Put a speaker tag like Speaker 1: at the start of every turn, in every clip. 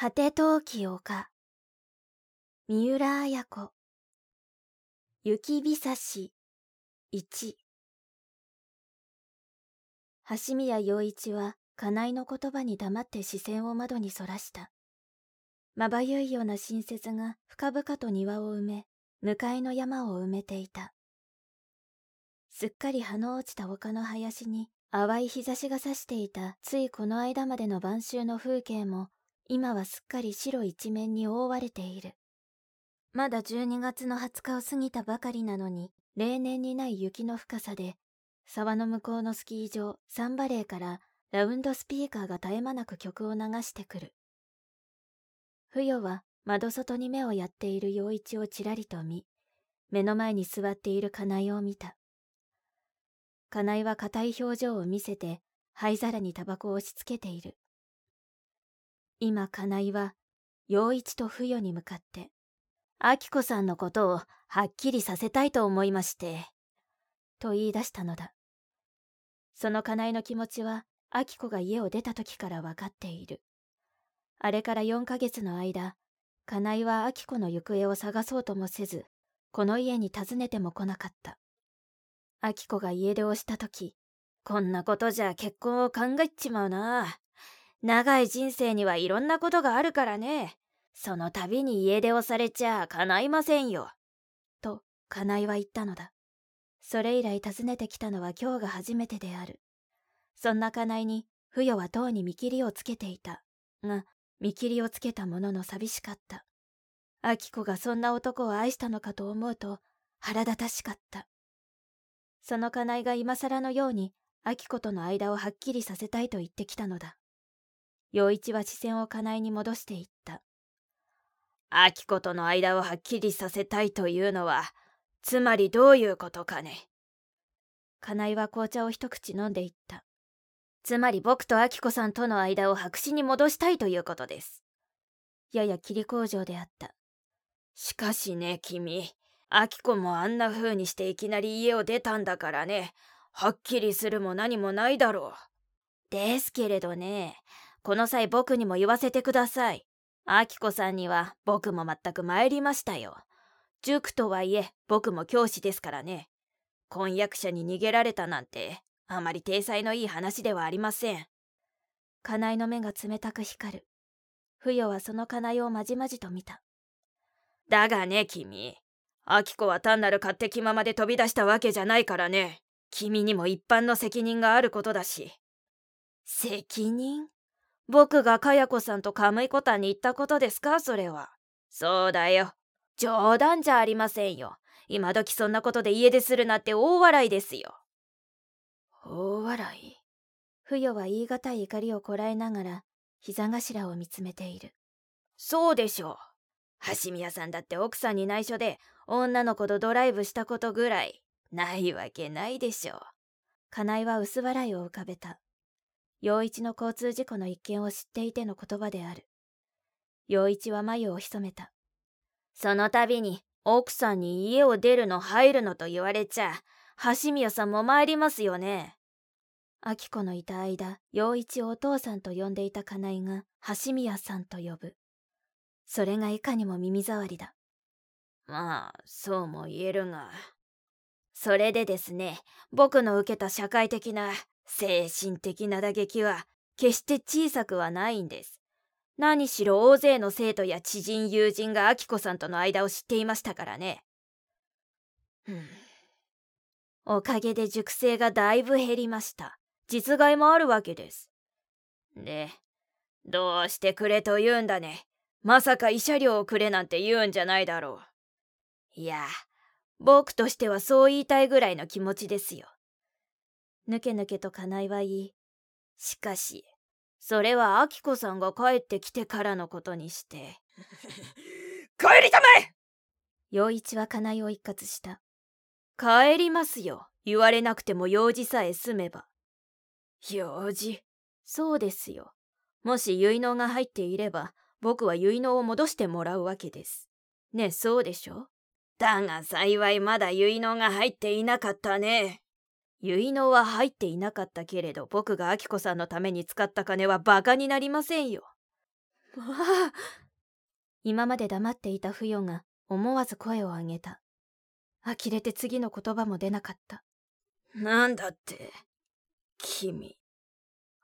Speaker 1: 果て陶器丘三浦綾子。雪びさし1橋宮陽一は金井の言葉に黙って視線を窓にそらした。まばゆいような新雪が深々と庭を埋め向かいの山を埋めていた。すっかり葉の落ちた丘の林に淡い日差しが差していたついこの間までの晩秋の風景も今はすっかり白一面に覆われている。まだ12月の20日を過ぎたばかりなのに例年にない雪の深さで沢の向こうのスキー場サンバレーからラウンドスピーカーが絶え間なく曲を流してくる。不与は窓外に目をやっている陽一をちらりと見目の前に座っている金井を見た。金井は硬い表情を見せて灰皿にタバコを押し付けている。今金井は陽一と不与に向かって明子さんのことをはっきりさせたいと思いましてと言い出したのだ。その金井の気持ちは明子が家を出た時から分かっている。あれから4ヶ月の間金井は明子の行方を探そうともせずこの家に訪ねても来なかった。明子が家出をした時こんなことじゃ結婚を考えちまうな長い人生にはいろんなことがあるからね。その度に家出をされちゃ叶いませんよ。と金井は言ったのだ。それ以来訪ねてきたのは今日が初めてである。そんな金井に不与はとうに見切りをつけていた。が見切りをつけたものの寂しかった。明子がそんな男を愛したのかと思うと腹立たしかった。その金井が今更のように明子との間をはっきりさせたいと言ってきたのだ。陽一は視線を金井に戻していった。明子との間をはっきりさせたいというのはつまりどういうことかね。金井は紅茶を一口飲んでいった。つまり僕と明子さんとの間を白紙に戻したいということです。やや切り工場であった。しかしね君。明子もあんな風にしていきなり家を出たんだからね。はっきりするも何もないだろう。ですけれどねこの際僕にも言わせてください。明子さんには僕も全く参りましたよ。塾とはいえ僕も教師ですからね。婚約者に逃げられたなんてあまり体裁のいい話ではありません。金井の目が冷たく光る。不与はその金井をまじまじと見た。だがね君。明子は単なる勝手気ままで飛び出したわけじゃないからね。君にも一般の責任があることだし。責任？僕がかや子さんとカムイコタンに行ったことですか？それは。そうだよ。冗談じゃありませんよ。今時そんなことで家出するなって大笑いですよ。大笑い？不与は言い難い怒りをこらえながら膝頭を見つめている。そうでしょう。橋宮さんだって奥さんに内緒で女の子とドライブしたことぐらいないわけないでしょう。金井は薄笑いを浮かべた。陽一の交通事故の一件を知っていての言葉である。陽一は眉を潜めた。その度に奥さんに家を出るの入るのと言われちゃ、橋宮さんも参りますよね。明子のいた間、陽一をお父さんと呼んでいた金井が橋宮さんと呼ぶ。それがいかにも耳障りだ。まあ、そうも言えるが。それでですね、僕の受けた社会的な、精神的な打撃は、決して小さくはないんです。何しろ大勢の生徒や知人友人がアキコさんとの間を知っていましたからね。おかげで熟成がだいぶ減りました。実害もあるわけです。で、どうしてくれと言うんだね。まさか慰謝料をくれなんて言うんじゃないだろう。いや、僕としてはそう言いたいぐらいの気持ちですよ。ぬけぬけと金井は言い、しかし、それはアキコさんが帰ってきてからのことにして。帰りたまえ陽一は金井を一括した。帰りますよ。言われなくても用事さえ済めば。用事？そうですよ。もし結納が入っていれば、僕は結納を戻してもらうわけです。ねえ、そうでしょ？だが幸いまだ結納が入っていなかったね。結納は入っていなかったけれど僕がアキコさんのために使った金はバカになりませんよ。わあ。今まで黙っていた不与が思わず声を上げた。呆れて次の言葉も出なかった。
Speaker 2: なんだって君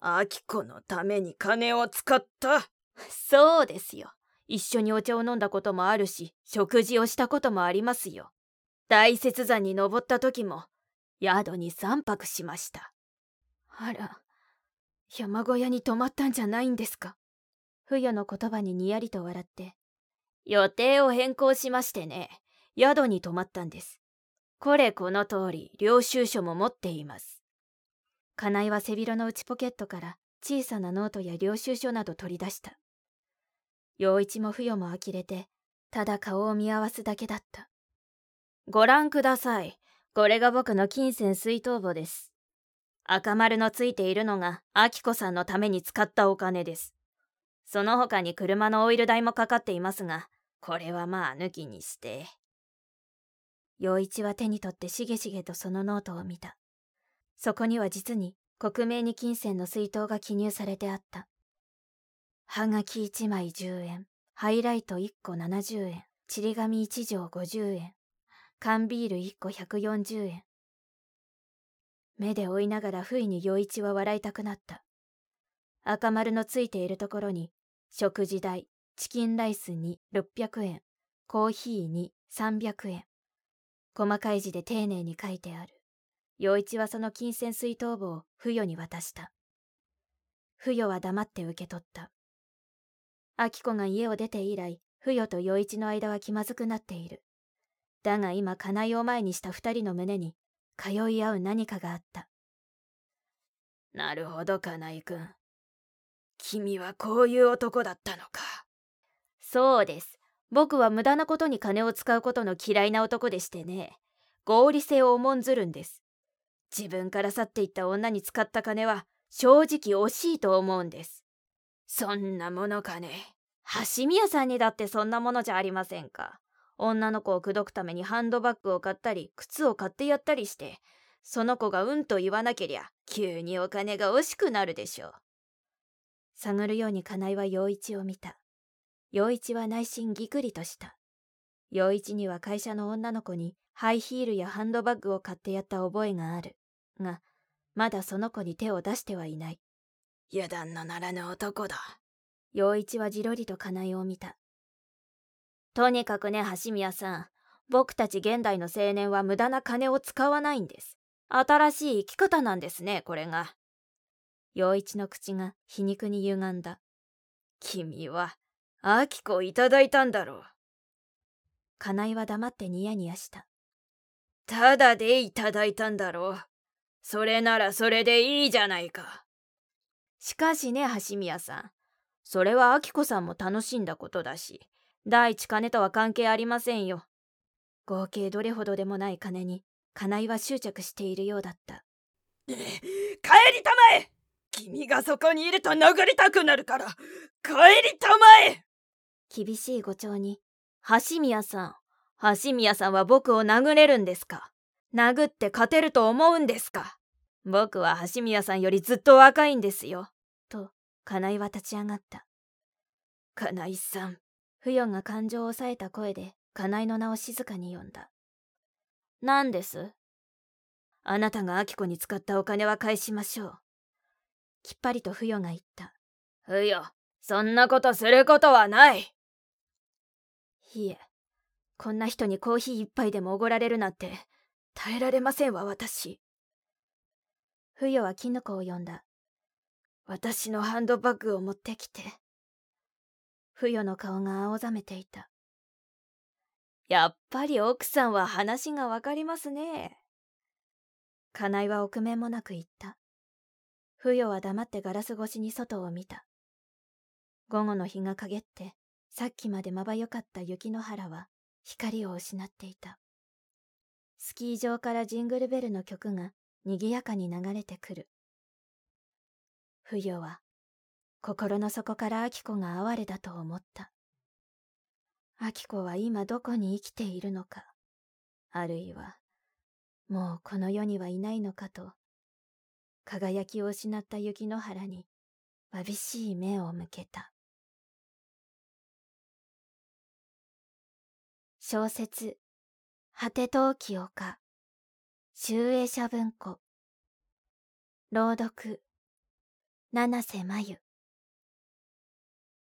Speaker 2: アキコのために金を使った。
Speaker 1: そうですよ。一緒にお茶を飲んだこともあるし食事をしたこともありますよ。大雪山に登った時も宿に3泊しました。あら山小屋に泊まったんじゃないんですか？扶代の言葉ににやりと笑って。予定を変更しましてね宿に泊まったんです。これこの通り領収書も持っています。金井は背広の内ポケットから小さなノートや領収書など取り出した。容一も扶代も呆れてただ顔を見合わすだけだった。ご覧くださいこれが僕の金銭出納簿です。赤丸のついているのが章子さんのために使ったお金です。その他に車のオイル代もかかっていますがこれはまあ抜きにして。容一は手に取ってしげしげとそのノートを見た。そこには実に克明に金銭の出納が記入されてあった。はがき1枚10円。ハイライト1個70円。ちり紙1帖50円。缶ビール1個140円。目で追いながら不意に陽一は笑いたくなった。赤丸のついているところに食事代チキンライスに600円コーヒーに300円。細かい字で丁寧に書いてある。陽一はその金銭水筒簿を不与に渡した。不与は黙って受け取った。明子が家を出て以来不与と陽一の間は気まずくなっている。だが今金井を前にした二人の胸に通い合う何かがあった。
Speaker 2: なるほど金井君君はこういう男だったのか。
Speaker 1: そうです。僕は無駄なことに金を使うことの嫌いな男でしてね。合理性を重んずるんです。自分から去っていった女に使った金は正直惜しいと思うんです。
Speaker 2: そんなものかね。
Speaker 1: 橋宮さんにだってそんなものじゃありませんか女の子を口説くためにハンドバッグを買ったり靴を買ってやったりしてその子がうんと言わなけりゃ急にお金が惜しくなるでしょう。探るように金井は陽一を見た。陽一は内心ぎくりとした。陽一には会社の女の子にハイヒールやハンドバッグを買ってやった覚えがある。がまだその子に手を出してはいない。
Speaker 2: 油断のならぬ男だ。
Speaker 1: 陽一はじろりと金井を見たとにかくね橋宮さん。僕たち現代の青年は無駄な金を使わないんです。新しい生き方なんですねこれが。陽一の口が皮肉に歪んだ。
Speaker 2: 君はアキコをいただいたんだろう。
Speaker 1: 金井は黙ってニヤニヤした。
Speaker 2: ただでいただいたんだろう。それならそれでいいじゃないか。
Speaker 1: しかしね橋宮さん。それはアキコさんも楽しんだことだし。第一金とは関係ありませんよ合計どれほどでもない金に金井は執着しているようだった
Speaker 2: 帰りたまえ君がそこにいると殴りたくなるから帰りたまえ
Speaker 1: 厳しい語調に橋宮さん橋宮さんは僕を殴れるんですか？殴って勝てると思うんですか？僕は橋宮さんよりずっと若いんですよ。と、金井は立ち上がった。
Speaker 2: 金井さん。
Speaker 1: 不与が感情を抑えた声で、金井の名を静かに呼んだ。何です？
Speaker 2: あなたが明子に使ったお金は返しましょう。
Speaker 1: きっぱりと不与が言った。
Speaker 2: 不与、そんなことすることはない。
Speaker 1: いえ、こんな人にコーヒー一杯でもおごられるなんて、耐えられませんわ、私。不与はキヌコを呼んだ。
Speaker 2: 私のハンドバッグを持ってきて。
Speaker 1: 不与の顔が青ざめていた。やっぱり奥さんは話がわかりますね。金井は臆面もなく言った。不与は黙ってガラス越しに外を見た。午後の日が陰って、さっきまでまばゆかった雪の原は光を失っていた。スキー場からジングルベルの曲が賑やかに流れてくる。不与は心の底から亜希子が哀れだと思った。亜希子は今どこに生きているのか、あるいは、もうこの世にはいないのかと、輝きを失った雪の原に、わびしい目を向けた。小説、果て陶器丘、集英社文庫、朗読、七瀬真由。